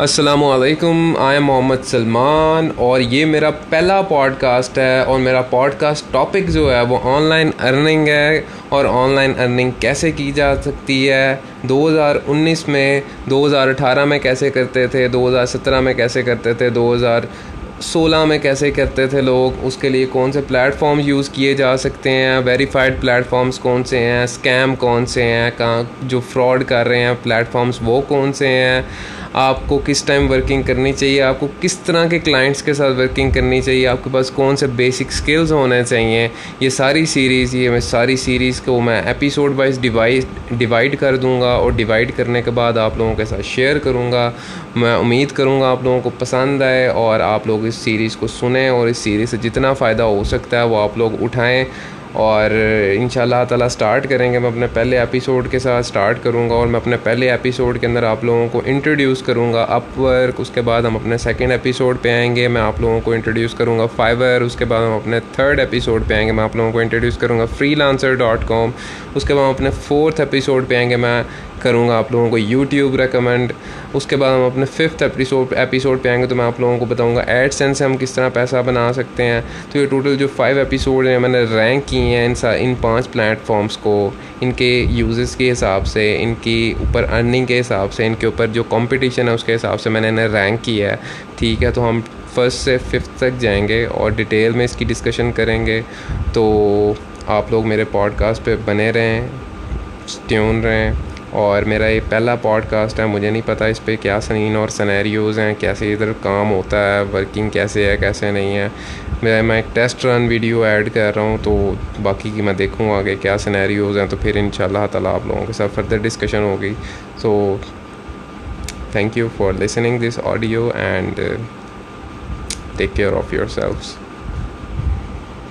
السلام علیکم I am محمد سلمان اور یہ میرا پہلا پوڈ کاسٹ ہے اور میرا پوڈ کاسٹ ٹاپک جو ہے وہ آن لائن ارننگ ہے اور آن لائن ارننگ کیسے کی جا سکتی ہے؟ دو ہزار انیس میں، دو ہزار اٹھارہ میں کیسے کرتے تھے؟ دو ہزار سترہ میں کیسے کرتے تھے؟ دو ہزار سولہ میں کیسے کرتے تھے لوگ؟ اس کے لیے کون سے پلیٹ فارم یوز کیے جا سکتے ہیں؟ ویریفائڈ پلیٹ فارمس کون سے ہیں؟ اسکیم کون سے ہیں؟ کہاں جو فراڈ کر رہے ہیں پلیٹ فارمس وہ کون سے ہیں؟ آپ کو کس ٹائم ورکنگ کرنی چاہیے؟ آپ کو کس طرح کے کلائنٹس کے ساتھ ورکنگ کرنی چاہیے؟ آپ کے پاس کون سے بیسک اسکلز ہونے چاہیے؟ یہ ساری سیریز یہ میں ساری سیریز کو میں ایپیسوڈ وائز ڈیوائڈ ڈیوائڈ کر دوں گا اور ڈیوائڈ کرنے کے بعد آپ لوگوں کے ساتھ شیئر کروں گا۔ میں امید کروں گا آپ لوگوں کو پسند آئے اور آپ لوگ اس سیریز کو سنیں اور اس سیریز سے جتنا فائدہ ہو سکتا ہے وہ آپ لوگ اٹھائیں اور ان شاء اللہ تعالیٰ اسٹارٹ کریں گے۔ میں اپنے پہلے ایپیسوڈ کے ساتھ اسٹارٹ کروں گا اور میں اپنے پہلے ایپیسوڈ کے اندر آپ لوگوں کو انٹروڈیوس کروں گا۔ اپ ورک اس کے بعد ہم اپنے سیکنڈ ایپیسوڈ پہ آئیں گے۔ میں آپ لوگوں کو انٹروڈیوس کروں گا فائبر اس کے بعد ہم اپنے تھرڈ ایپیسوڈ پہ آئیں گے۔ میں آپ لوگوں کو انٹروڈیوس کروں گا فری لانسر ڈاٹ کام اس کے بعد ہم اپنے فورتھ ایپیسوڈ پہ آئیں گے۔ میں کروں گا آپ لوگوں کو یوٹیوب ریکمنڈ اس کے بعد ہم اپنے ففتھ ایپیسوڈ ایپیسوڈ پہ آئیں گے تو میں آپ لوگوں کو بتاؤں گا ایڈ سینس سے ہم کس طرح پیسہ بنا سکتے ہیں. تو یہ ٹوٹل جو فائیو ایپیسوڈ ہیں، میں نے رینک کی ہیں ان سا ان پانچ پلیٹ فارمس کو، ان کے یوزز کے حساب سے، ان کی اوپر ارننگ کے حساب سے، ان کے اوپر جو کمپٹیشن ہے اس کے حساب سے میں نے انہیں رینک کیا ہے. ٹھیک ہے، تو ہم فرسٹ سے ففتھ تک جائیں گے اور ڈیٹیل میں اس کی ڈسکشن کریں گے. تو آپ لوگ میرے پوڈ کاسٹ پہ بنے رہیں ٹیون رہیں. اور میرا یہ پہلا پوڈ کاسٹ ہے، مجھے نہیں پتہ اس پہ کیا سنین اور سنیریوز ہیں، کیسے ادھر کام ہوتا ہے ورکنگ کیسے ہے، کیسے نہیں ہے۔ میں میں ایک ٹیسٹ رن ویڈیو ایڈ کر رہا ہوں تو باقی کی میں دیکھوں گا کیا سنیریوز ہیں۔ تو پھر ان شاء اللہ تعالیٰ آپ لوگوں کے ساتھ فردر ڈسکشن ہوگی۔ So thank you for listening this audio and take care of your selves